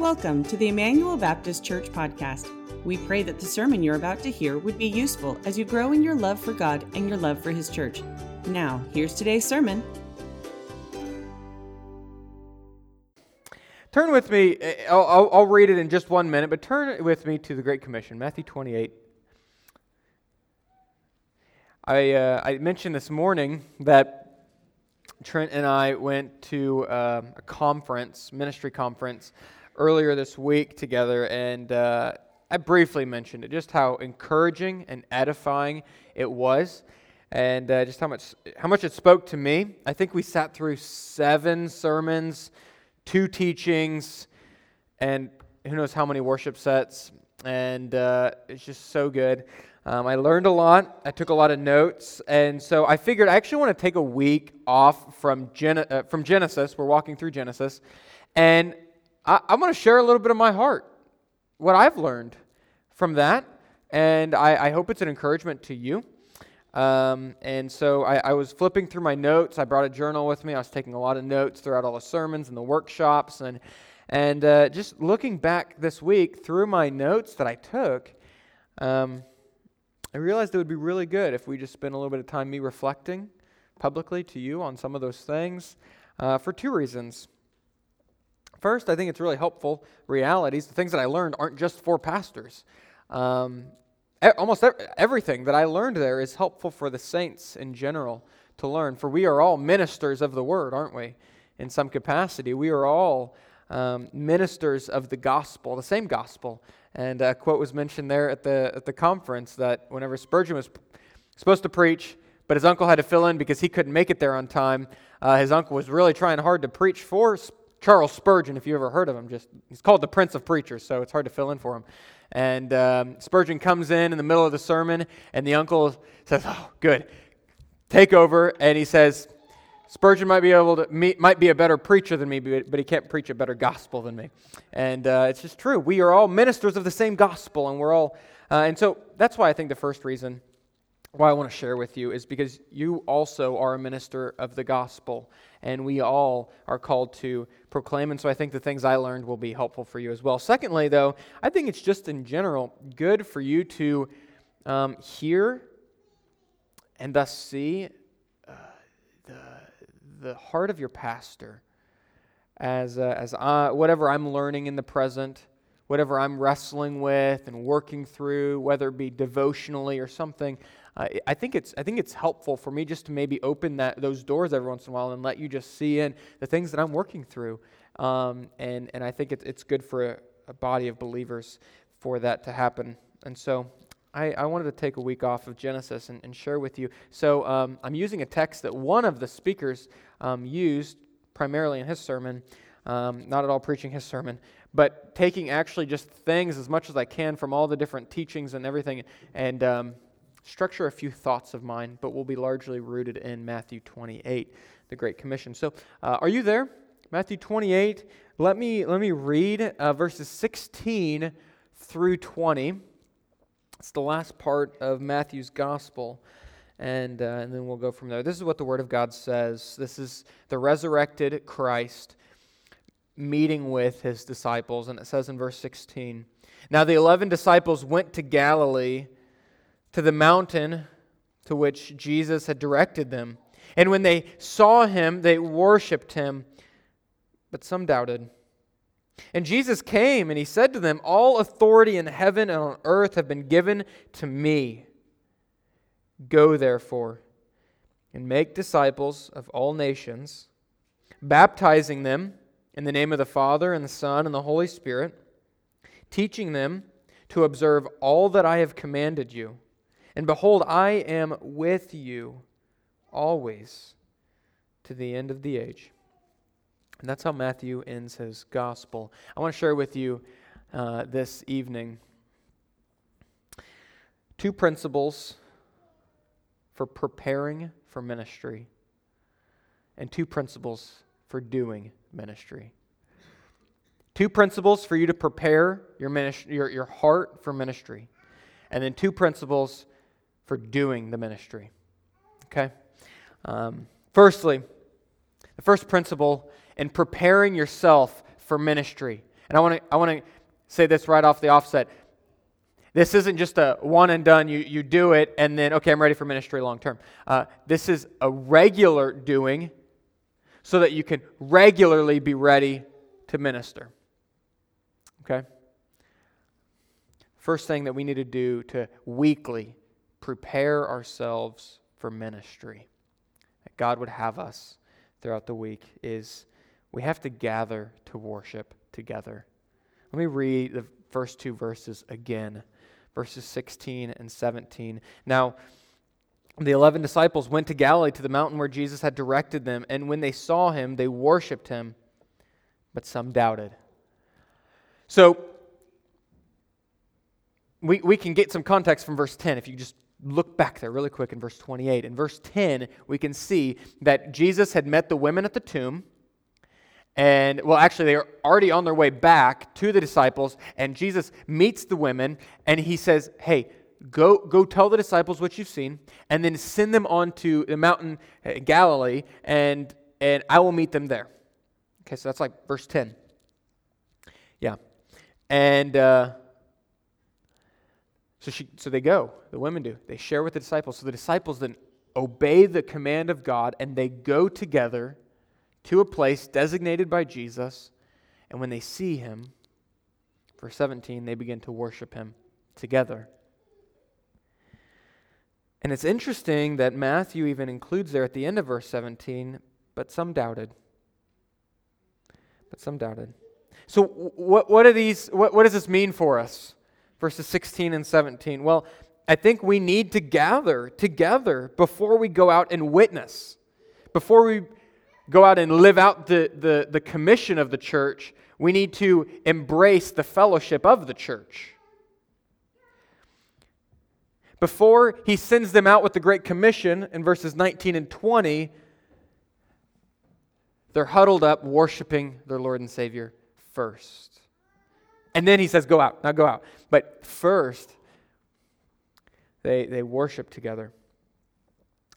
Welcome to the Immanuel Baptist Church podcast. We pray that the sermon you're about to hear would be useful as you grow in your love for God and your love for His church. Now, here's today's sermon. Turn with me, eh, I'll, I'll, read it in just one minute, but turn with me to the Great Commission, Matthew 28. I, uh, I mentioned this morning that Trent and I went to uh, a conference, ministry conference, earlier this week together, and uh, I briefly mentioned it, just how encouraging and edifying it was, and uh, just how much how much it spoke to me. I think we sat through seven sermons, two teachings, and who knows how many worship sets, and uh, it's just so good. Um, I learned a lot. I took a lot of notes, and so I figured I actually want to take a week off from Gen- uh, from Genesis. We're walking through Genesis, and I, am going to share a little bit of my heart, what I've learned from that, and I, I hope it's an encouragement to you. Um, and so I, I, was flipping through my notes. I brought a journal with me. I was taking a lot of notes throughout all the sermons and the workshops, and and uh, just looking back this week through my notes that I took. Um, I realized it would be really good if we just spent a little bit of time me reflecting publicly to you on some of those things uh, for two reasons. First, I think it's really helpful realities. The things that I learned aren't just for pastors. Um, almost everything that I learned there is helpful for the saints in general to learn. For we are all ministers of the word, aren't we? In some capacity, we are all um, ministers of the gospel, the same gospel. And a quote was mentioned there at the, at the conference that whenever Spurgeon was supposed to preach, but his uncle had to fill in because he couldn't make it there on time, uh, his uncle was really trying hard to preach for Charles Spurgeon, if you ever heard of him. Just he's called the Prince of Preachers, so it's hard to fill in for him. And um, Spurgeon comes in in the middle of the sermon, and the uncle says, "Oh, good, take over." And he says, Spurgeon might be able to meet, might be a better preacher than me, but he can't preach a better gospel than me. And uh, it's just true. We are all ministers of the same gospel, and we're all. Uh, and so that's why I think the first reason why I want to share with you is because you also are a minister of the gospel, and we all are called to proclaim. And so I think the things I learned will be helpful for you as well. Secondly, though, I think it's just in general good for you to um, hear and thus see the heart of your pastor as, uh, as I, whatever I'm learning in the present, whatever I'm wrestling with and working through, whether it be devotionally or something. I think it's I think it's helpful for me just to maybe open that those doors every once in a while and let you just see in the things that I'm working through, um, and and I think it's it's good for a, a body of believers for that to happen. And so I, I, wanted to take a week off of Genesis and, and share with you. So um, I'm using a text that one of the speakers um, used primarily in his sermon, um, not at all preaching his sermon, but taking actually just things as much as I can from all the different teachings and everything and um, structure a few thoughts of mine, but will be largely rooted in Matthew 28, the Great Commission. So uh, are you there? Matthew 28. Let me, let me read uh, verses 16 through 20. It's the last part of Matthew's gospel. And, uh, and then we'll go from there. This is what the Word of God says. This is the resurrected Christ meeting with his disciples. And it says in verse 16 Now the eleven disciples went to Galilee, to the mountain to which Jesus had directed them. And when they saw him, they worshiped him, but some doubted. And Jesus came and he said to them, All authority in heaven and on earth have been given to me. Go therefore and make disciples of all nations, baptizing them in the name of the Father and the Son and the Holy Spirit, teaching them to observe all that I have commanded you. And behold, I am with you always to the end of the age. And that's how Matthew ends his gospel. I want to share with you uh, this evening two principles for preparing for ministry and two principles for doing ministry. Two principles for you to prepare your, ministry, your, your heart for ministry, and then two principles for doing the ministry. Okay? Um, firstly, the first principle in preparing yourself for ministry. And I want to I want to say this right off the offset. This isn't just a one and done, you, you do it, and then, okay, I'm ready for ministry long term. Uh, this is a regular doing so that you can regularly be ready to minister. Okay? First thing that we need to do to weekly prepare ourselves for ministry, that God would have us throughout the week, is we have to gather to worship together. Let me read the first two verses again verses 16 and 17. Now, the eleven disciples went to Galilee to the mountain where Jesus had directed them, and when they saw him, they worshiped him, but some doubted. So, we, we can get some context from verse 10 if you just look back there really quick in verse 28. In verse 10, we can see that Jesus had met the women at the tomb. And, well, actually, they are already on their way back to the disciples, and Jesus meets the women, and he says, Hey, go, go tell the disciples what you've seen, and then send them on to the mountain uh, Galilee, and, and I will meet them there. Okay, so that's like verse 10. Yeah. And uh, so, she, so they go, the women do. They share with the disciples. So the disciples then obey the command of God, and they go together to a place designated by Jesus, and when they see him, verse 17, they begin to worship him together. And it's interesting that Matthew even includes there at the end of verse 17, but some doubted. But some doubted. So, what, what, are these, what, what does this mean for us? Verses 16 and 17. Well, I think we need to gather together before we go out and witness, before we go out and live out the, the, the commission of the church, we need to embrace the fellowship of the church. Before he sends them out with the Great Commission in verses 19 and 20, they're huddled up worshiping their Lord and Savior first. And then he says, Go out. Now go out. But first, they, they worship together.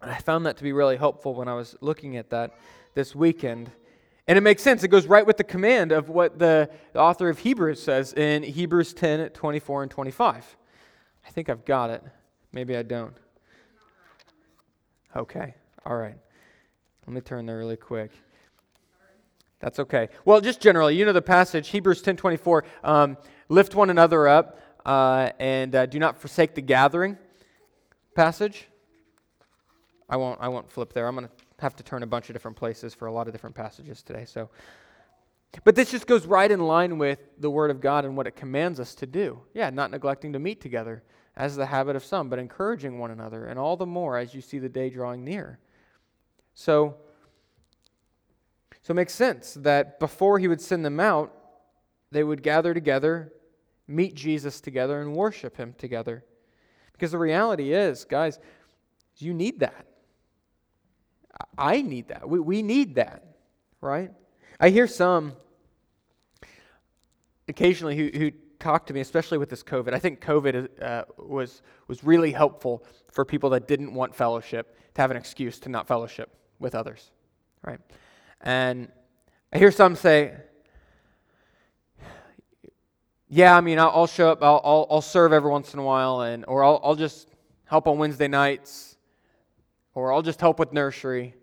And I found that to be really helpful when I was looking at that this weekend. And it makes sense. It goes right with the command of what the, the author of Hebrews says in Hebrews 10 24 and 25. I think I've got it. Maybe I don't. Okay. All right. Let me turn there really quick. That's okay. Well, just generally, you know the passage, Hebrews 10 24. Um, lift one another up uh, and uh, do not forsake the gathering passage. I won't, I won't flip there. I'm going to have to turn a bunch of different places for a lot of different passages today. So, but this just goes right in line with the Word of God and what it commands us to do. Yeah, not neglecting to meet together, as the habit of some, but encouraging one another, and all the more as you see the day drawing near. So, so it makes sense that before he would send them out, they would gather together, meet Jesus together, and worship him together. Because the reality is, guys, you need that. I need that. We, we need that, right? I hear some occasionally who, who talk to me, especially with this COVID. I think COVID uh, was, was really helpful for people that didn't want fellowship to have an excuse to not fellowship with others, right? And I hear some say, yeah, I mean, I'll, I'll show up, I'll, I'll, I'll, serve every once in a while, and, or I'll, I'll just help on Wednesday nights, or I'll just help with nursery,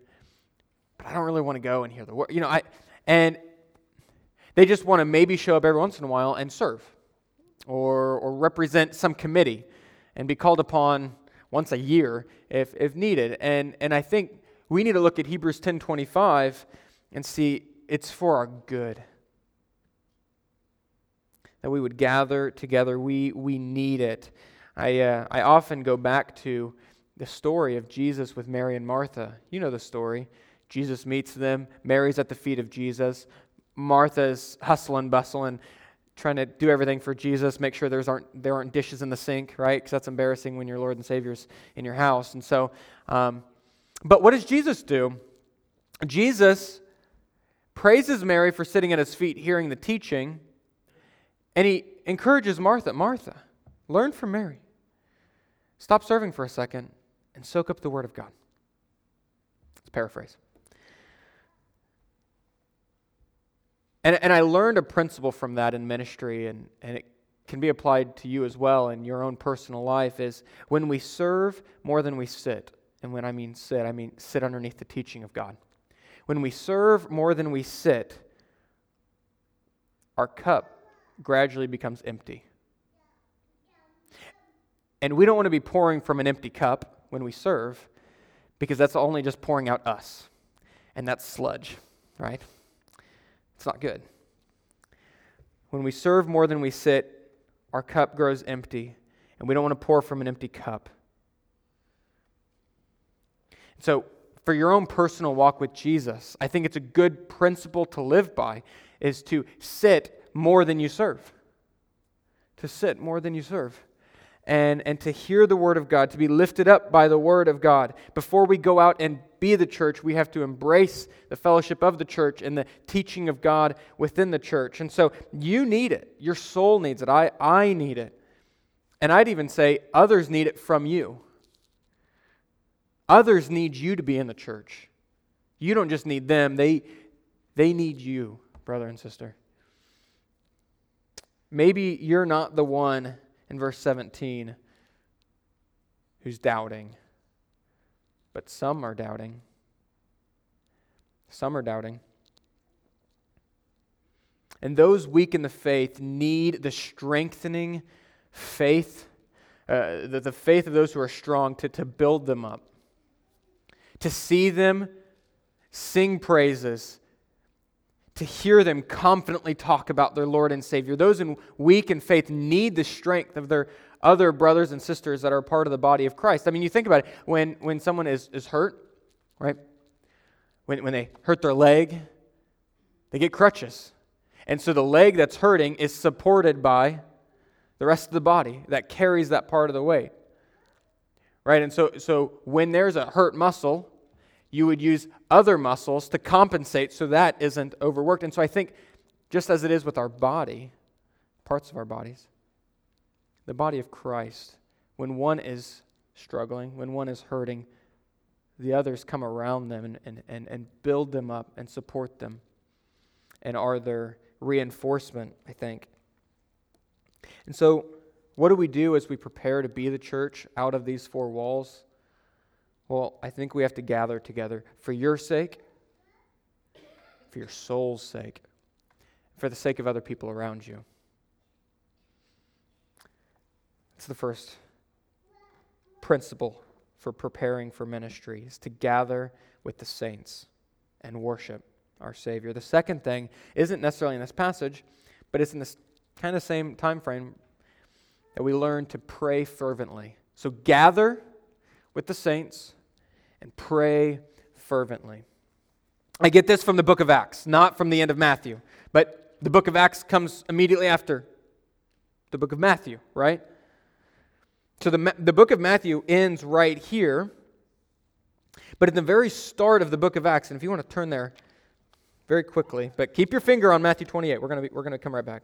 but I don't really want to go and hear the word. You know, I and they just want to maybe show up every once in a while and serve, or or represent some committee, and be called upon once a year if if needed. And and I think we need to look at Hebrews ten twenty five and see it's for our good that we would gather together. We we need it. I uh, I often go back to the story of Jesus with Mary and Martha. You know the story. Jesus meets them, Mary's at the feet of Jesus. Martha's hustling, bustling, trying to do everything for Jesus, make sure there's aren't, there aren't dishes in the sink, right? Because that's embarrassing when your Lord and Savior's in your house. And so, um, but what does Jesus do? Jesus praises Mary for sitting at his feet, hearing the teaching, and he encourages Martha Martha, learn from Mary. Stop serving for a second and soak up the Word of God. Let's paraphrase. And, and I learned a principle from that in ministry, and, and it can be applied to you as well in your own personal life is when we serve more than we sit. And when I mean sit, I mean sit underneath the teaching of God. When we serve more than we sit, our cup gradually becomes empty. And we don't want to be pouring from an empty cup when we serve because that's only just pouring out us. And that's sludge, right? It's not good. When we serve more than we sit, our cup grows empty, and we don't want to pour from an empty cup. So, for your own personal walk with Jesus, I think it's a good principle to live by is to sit more than you serve. To sit more than you serve and, and to hear the Word of God, to be lifted up by the Word of God. Before we go out and be the church, we have to embrace the fellowship of the church and the teaching of God within the church. And so you need it. Your soul needs it. I, I need it. And I'd even say others need it from you. Others need you to be in the church. You don't just need them, they, they need you, brother and sister. Maybe you're not the one in verse 17 who's doubting. But some are doubting. Some are doubting. And those weak in the faith need the strengthening faith, uh, the, the faith of those who are strong to, to build them up. To see them sing praises, to hear them confidently talk about their Lord and Savior. Those in weak in faith need the strength of their other brothers and sisters that are part of the body of Christ. I mean, you think about it when, when someone is, is hurt, right? When, when they hurt their leg, they get crutches. And so the leg that's hurting is supported by the rest of the body that carries that part of the weight. Right? And so, so when there's a hurt muscle, you would use other muscles to compensate so that isn't overworked. And so I think, just as it is with our body, parts of our bodies, the body of Christ, when one is struggling, when one is hurting, the others come around them and, and, and, build them up and support them and are their reinforcement, I think. And so, what do we do as we prepare to be the church out of these four walls? Well, I think we have to gather together for your sake, for your soul's sake, for the sake of other people around you. That's the first principle for preparing for ministry is to gather with the saints and worship our Savior. The second thing isn't necessarily in this passage, but it's in this kind of same time frame that we learn to pray fervently. So gather with the saints and pray fervently. I get this from the book of Acts, not from the end of Matthew, but the book of Acts comes immediately after the book of Matthew, right? So the, the book of Matthew ends right here, but at the very start of the book of Acts, and if you want to turn there very quickly, but keep your finger on Matthew 28, we're going to, we're going to come right back.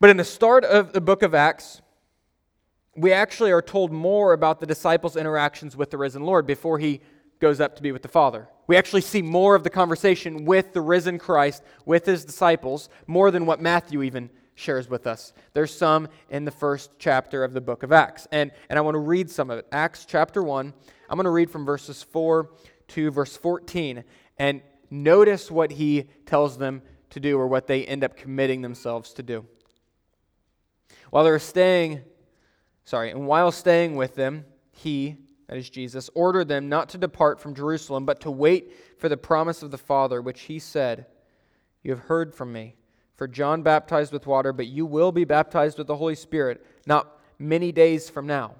But in the start of the book of Acts, we actually are told more about the disciples' interactions with the risen Lord before he goes up to be with the Father. We actually see more of the conversation with the risen Christ, with his disciples, more than what Matthew even shares with us. There's some in the first chapter of the book of Acts. And, and I want to read some of it. Acts chapter 1, I'm going to read from verses 4 to verse 14. And notice what he tells them to do or what they end up committing themselves to do. While they're staying sorry, and while staying with them, he, that is Jesus, ordered them not to depart from Jerusalem, but to wait for the promise of the Father, which he said, You have heard from me. For John baptized with water, but you will be baptized with the Holy Spirit not many days from now.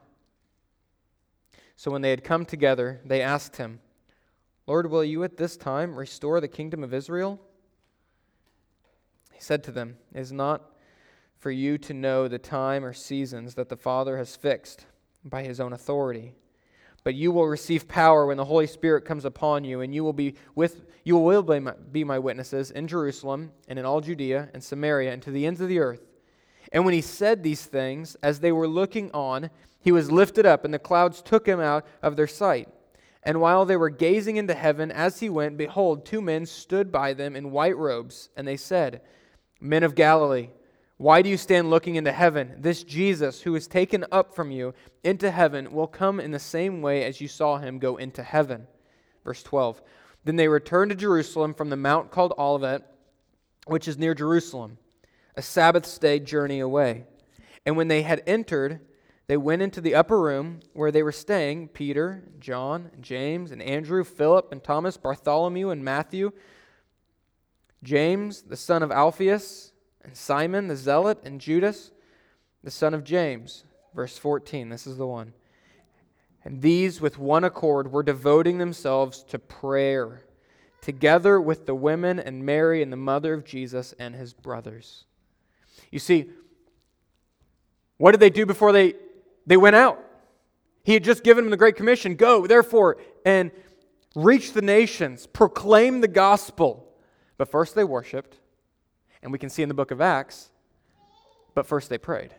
So when they had come together, they asked him, Lord, will you at this time restore the kingdom of Israel? He said to them, Is not for you to know the time or seasons that the Father has fixed by his own authority. But you will receive power when the Holy Spirit comes upon you, and you will be with you will be my, be my witnesses in Jerusalem and in all Judea and Samaria and to the ends of the earth. And when he said these things, as they were looking on, he was lifted up, and the clouds took him out of their sight. And while they were gazing into heaven as he went, behold, two men stood by them in white robes, and they said, Men of Galilee, why do you stand looking into heaven? This Jesus, who is taken up from you into heaven, will come in the same way as you saw him go into heaven. Verse 12. Then they returned to Jerusalem from the mount called Olivet, which is near Jerusalem, a Sabbath day journey away. And when they had entered, they went into the upper room where they were staying Peter, John, James, and Andrew, Philip, and Thomas, Bartholomew, and Matthew, James, the son of Alphaeus, and Simon the zealot, and Judas, the son of James. Verse 14, this is the one. And these, with one accord, were devoting themselves to prayer, together with the women and Mary and the mother of Jesus and his brothers. You see, what did they do before they they went out. He had just given them the Great Commission go, therefore, and reach the nations, proclaim the gospel. But first they worshiped, and we can see in the book of Acts, but first they prayed.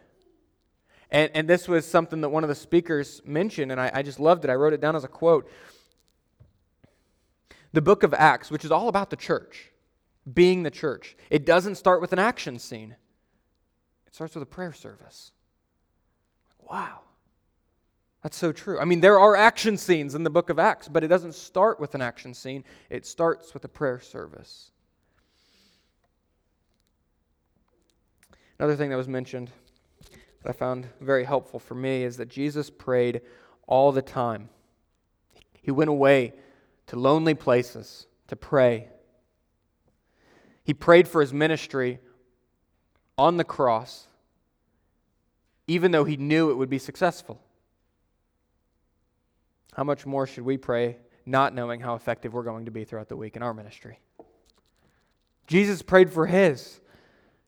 And, and this was something that one of the speakers mentioned, and I, I just loved it. I wrote it down as a quote. The book of Acts, which is all about the church, being the church, it doesn't start with an action scene, it starts with a prayer service. Wow. That's so true. I mean, there are action scenes in the book of Acts, but it doesn't start with an action scene, it starts with a prayer service. Another thing that was mentioned that I found very helpful for me is that Jesus prayed all the time. He went away to lonely places to pray. He prayed for his ministry on the cross even though he knew it would be successful. How much more should we pray not knowing how effective we're going to be throughout the week in our ministry? Jesus prayed for his.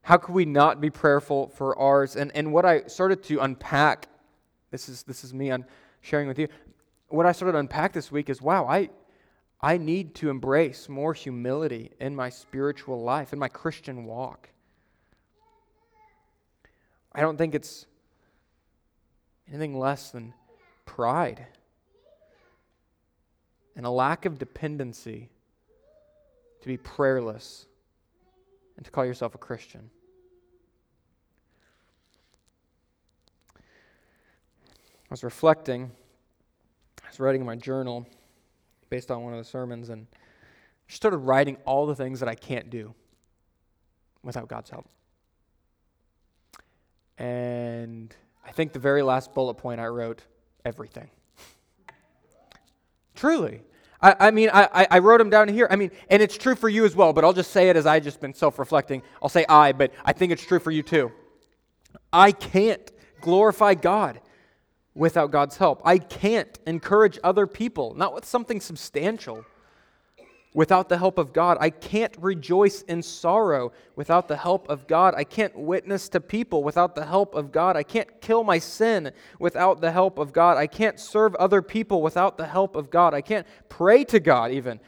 How could we not be prayerful for ours? And, and what I started to unpack, this is, this is me on sharing with you. What I started to unpack this week is wow, I, I need to embrace more humility in my spiritual life, in my Christian walk. I don't think it's anything less than pride and a lack of dependency to be prayerless and to call yourself a Christian. I was reflecting, I was writing in my journal based on one of the sermons, and I started writing all the things that I can't do without God's help. And I think the very last bullet point I wrote, everything. Truly. I, I mean, I, I wrote them down here. I mean, and it's true for you as well, but I'll just say it as I've just been self reflecting. I'll say I, but I think it's true for you too. I can't glorify God without God's help. I can't encourage other people, not with something substantial without the help of God. I can't rejoice in sorrow without the help of God. I can't witness to people without the help of God. I can't kill my sin without the help of God. I can't serve other people without the help of God. I can't pray to God even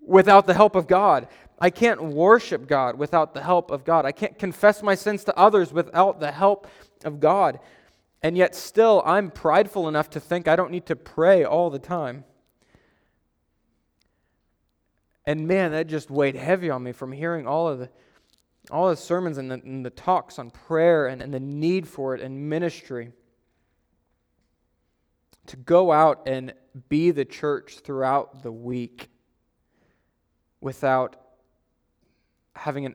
without the help of God. I can't worship God without the help of God. I can't confess my sins to others without the help of God. And yet, still, I'm prideful enough to think I don't need to pray all the time. And man, that just weighed heavy on me from hearing all of the all the sermons and the, and the talks on prayer and, and the need for it and ministry. To go out and be the church throughout the week without having an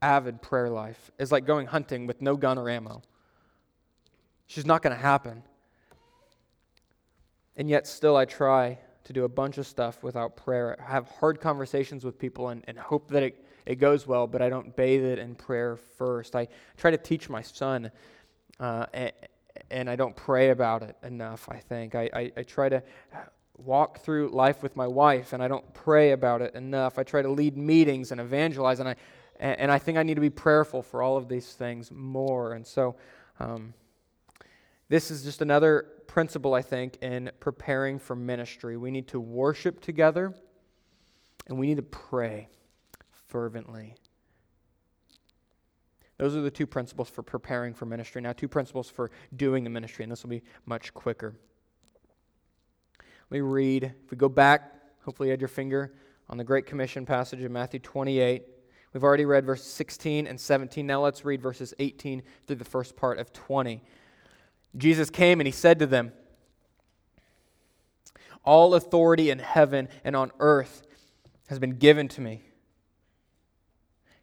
avid prayer life is like going hunting with no gun or ammo. It's just not going to happen. And yet, still, I try to do a bunch of stuff without prayer. I have hard conversations with people and, and hope that it, it goes well, but I don't bathe it in prayer first. I try to teach my son, uh, and, and, I don't pray about it enough, I think. I, I, I try to walk through life with my wife, and I don't pray about it enough. I try to lead meetings and evangelize, and I, and I think I need to be prayerful for all of these things more. And so, um, this is just another principle, I think, in preparing for ministry. We need to worship together and we need to pray fervently. Those are the two principles for preparing for ministry. Now, two principles for doing the ministry, and this will be much quicker. Let me read. If we go back, hopefully you had your finger on the Great Commission passage in Matthew 28. We've already read verses 16 and 17. Now let's read verses 18 through the first part of 20. Jesus came and he said to them, All authority in heaven and on earth has been given to me.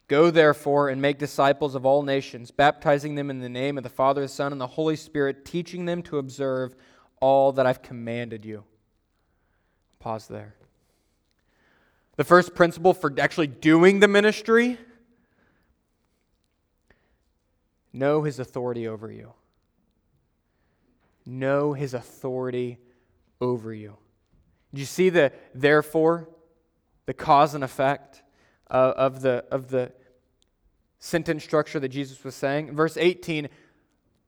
Go therefore and make disciples of all nations, baptizing them in the name of the Father, the Son, and the Holy Spirit, teaching them to observe all that I've commanded you. Pause there. The first principle for actually doing the ministry know his authority over you. Know his authority over you. Do you see the therefore, the cause and effect uh, of, the, of the sentence structure that Jesus was saying? In verse 18,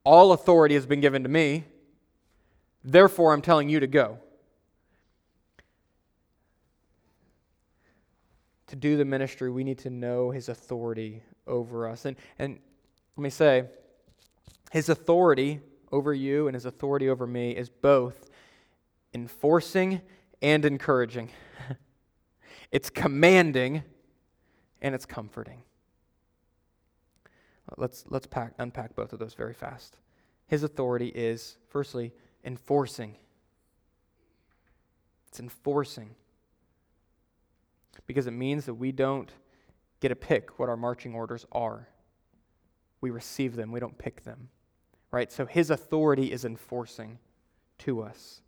all authority has been given to me, therefore I'm telling you to go. to do the ministry, we need to know his authority over us. And, and let me say, his authority over you and his authority over me is both enforcing and encouraging. it's commanding and it's comforting. Let's, let's pack, unpack both of those very fast. His authority is, firstly, enforcing. It's enforcing because it means that we don't get to pick what our marching orders are. We receive them, we don't pick them. Right? So his authority is enforcing to us.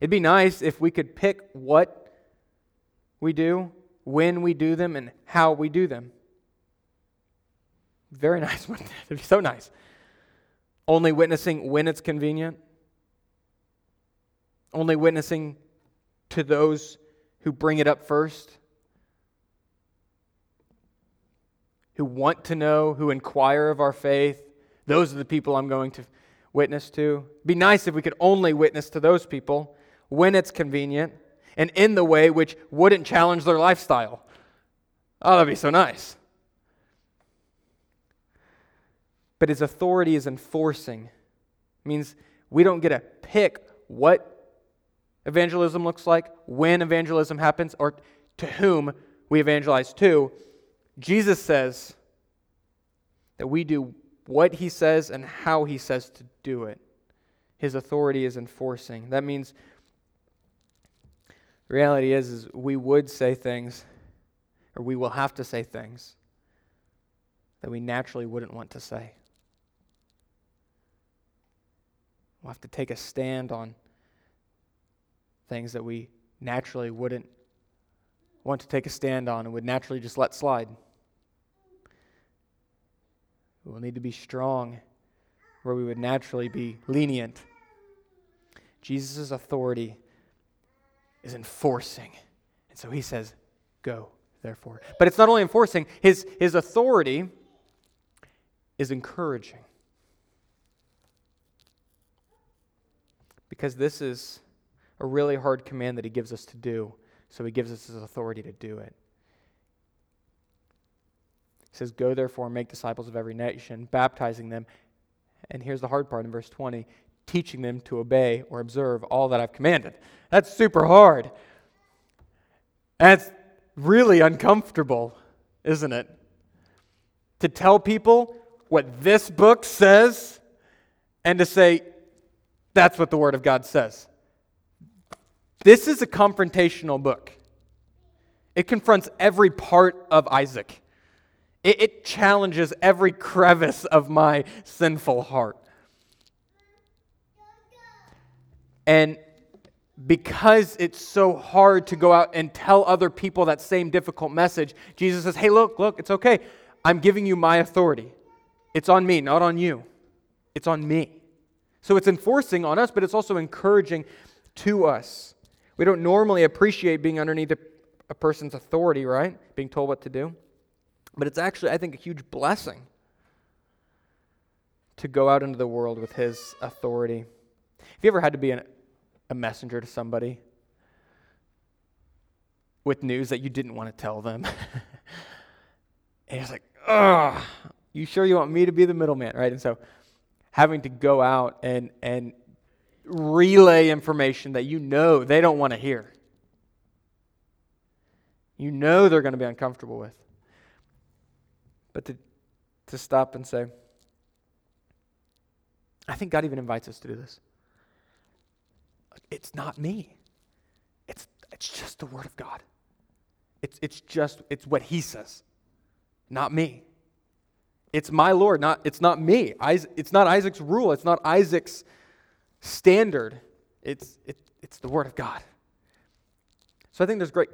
It'd be nice if we could pick what we do, when we do them, and how we do them. Very nice. It'd be so nice. Only witnessing when it's convenient. Only witnessing to those who bring it up first. who want to know, who inquire of our faith. Those are the people I'm going to witness to. Be nice if we could only witness to those people when it's convenient and in the way which wouldn't challenge their lifestyle. Oh, that'd be so nice. But his authority is enforcing. It means we don't get to pick what evangelism looks like, when evangelism happens, or to whom we evangelize to. Jesus says that we do what he says and how he says to do it. His authority is enforcing. That means the reality is, is we would say things, or we will have to say things that we naturally wouldn't want to say. We'll have to take a stand on things that we naturally wouldn't want to take a stand on and would naturally just let slide. We will need to be strong where we would naturally be lenient. Jesus' authority is enforcing. And so he says, Go, therefore. But it's not only enforcing, his, his authority is encouraging. Because this is a really hard command that he gives us to do. So he gives us his authority to do it. He says, Go therefore and make disciples of every nation, baptizing them. And here's the hard part in verse 20 teaching them to obey or observe all that I've commanded. That's super hard. That's really uncomfortable, isn't it? To tell people what this book says and to say, that's what the Word of God says. This is a confrontational book. It confronts every part of Isaac. It, it, challenges every crevice of my sinful heart. And because it's so hard to go out and tell other people that same difficult message, Jesus says, Hey, look, look, it's okay. I'm giving you my authority. It's on me, not on you. It's on me. So it's enforcing on us, but it's also encouraging to us. We don't normally appreciate being underneath a, a person's authority, right? Being told what to do. But it's actually, I think, a huge blessing to go out into the world with his authority. Have you ever had to be an, a messenger to somebody with news that you didn't want to tell them? and it's like, ugh, you sure you want me to be the middleman, right? And so having to go out and, and relay information that you know they don't want to hear. You know they're going to be uncomfortable with. But to, to stop and say, I think God even invites us to do this. It's not me. It's, it's just the Word of God. It's, it's just, it's what He says, not me. It's my Lord, not, it's not me. It's not Isaac's rule. It's not Isaac's standard. It's, it, it's the Word of God. So I think there's great,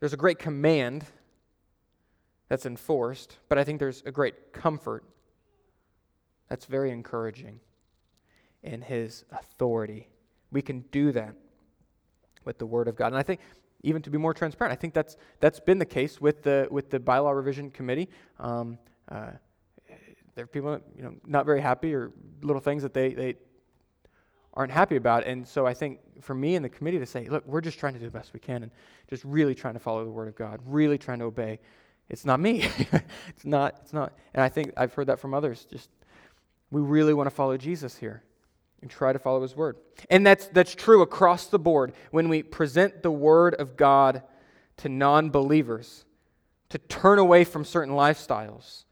there's a great command that's enforced, but I think there's a great comfort that's very encouraging in his authority. We can do that with the Word of God. And I think, even to be more transparent, I think that's, that's been the case with the, with the bylaw revision committee. Um, uh, there are people you know, not very happy or little things that they, they aren't happy about. And so I think for me and the committee to say, look, we're just trying to do the best we can and just really trying to follow the Word of God, really trying to obey. It's not me. it's not, it's not. And I think I've heard that from others. Just we really want to follow Jesus here and try to follow his word. And that's, that's true across the board when we present the word of God to non believers to turn away from certain lifestyles.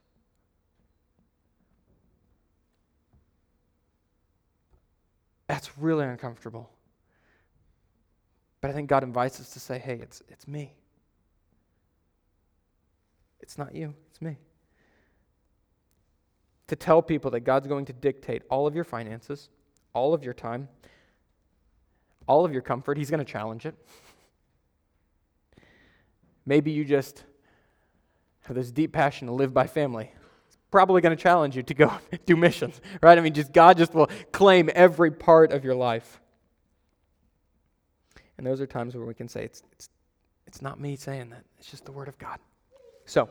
That's really uncomfortable. But I think God invites us to say, hey, it's, it's me. It's not you, it's me to tell people that God's going to dictate all of your finances, all of your time, all of your comfort. He's going to challenge it. Maybe you just have this deep passion to live by family. It's probably going to challenge you to go do missions, right? I mean, just God just will claim every part of your life. And those are times where we can say, it's, it's, it's not me saying that, it's just the Word of God. So,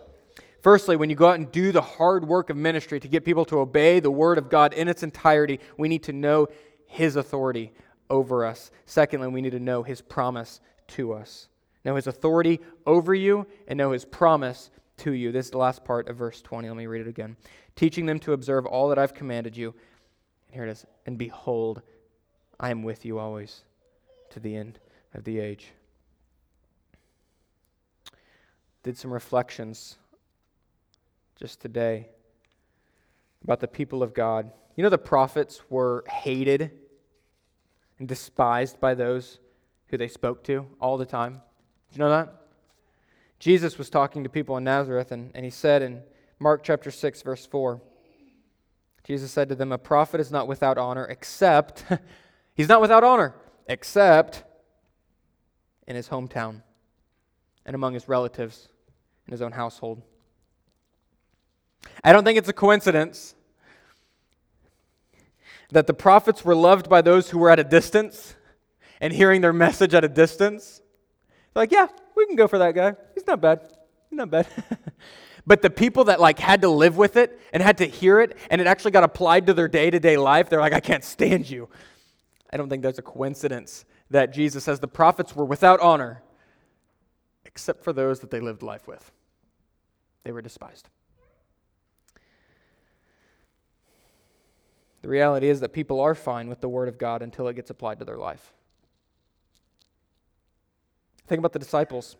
Firstly, when you go out and do the hard work of ministry to get people to obey the Word of God in its entirety, we need to know His authority over us. Secondly, we need to know His promise to us. Know His authority over you and know His promise to you. This is the last part of verse 20. Let me read it again. Teaching them to observe all that I've commanded you. And here it is. And behold, I am with you always to the end of the age. Did some reflections just today about the people of God. You know, the prophets were hated and despised by those who they spoke to all the time. Did you know that? Jesus was talking to people in Nazareth, and, and he said in Mark chapter 6, verse 4, Jesus said to them, A prophet is not without honor, except, he's not without honor, except in his hometown and among his relatives in his own household. I don't think it's a coincidence that the prophets were loved by those who were at a distance and hearing their message at a distance. Like, yeah, we can go for that guy. He's not bad. He's not bad. but the people that like had to live with it and had to hear it and it actually got applied to their day-to-day life, they're like, I can't stand you. I don't think there's a coincidence that Jesus says the prophets were without honor except for those that they lived life with. They were despised. The reality is that people are fine with the Word of God until it gets applied to their life. Think about the disciples.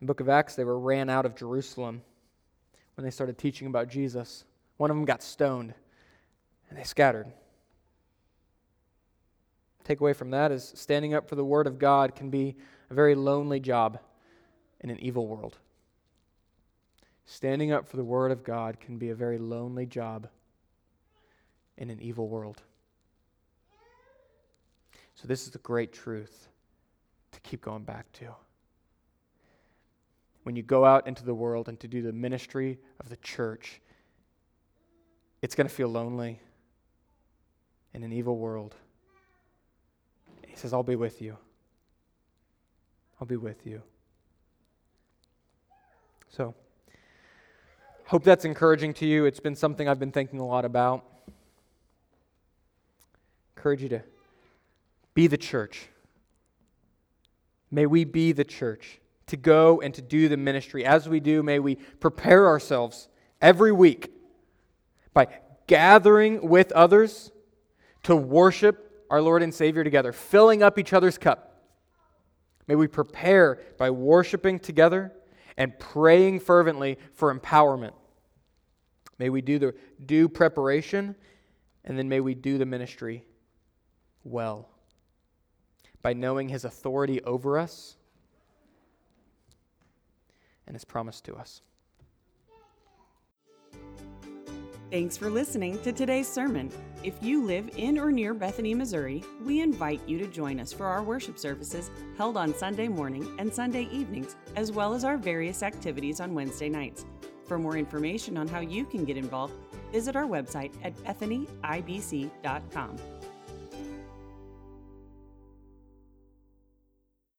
In the book of Acts, they were ran out of Jerusalem when they started teaching about Jesus. One of them got stoned, and they scattered. Takeaway from that is standing up for the Word of God can be a very lonely job in an evil world. Standing up for the Word of God can be a very lonely job in an evil world. So, this is the great truth to keep going back to. When you go out into the world and to do the ministry of the church, it's going to feel lonely in an evil world. He says, I'll be with you. I'll be with you. So, hope that's encouraging to you. It's been something I've been thinking a lot about encourage you to be the church. May we be the church to go and to do the ministry. As we do, may we prepare ourselves every week by gathering with others to worship our Lord and Savior together, filling up each other's cup. May we prepare by worshiping together and praying fervently for empowerment. May we do the due preparation and then may we do the ministry well by knowing his authority over us and his promise to us. Thanks for listening to today's sermon. If you live in or near Bethany, Missouri, we invite you to join us for our worship services held on Sunday morning and Sunday evenings, as well as our various activities on Wednesday nights. For more information on how you can get involved, visit our website at bethanyibc.com.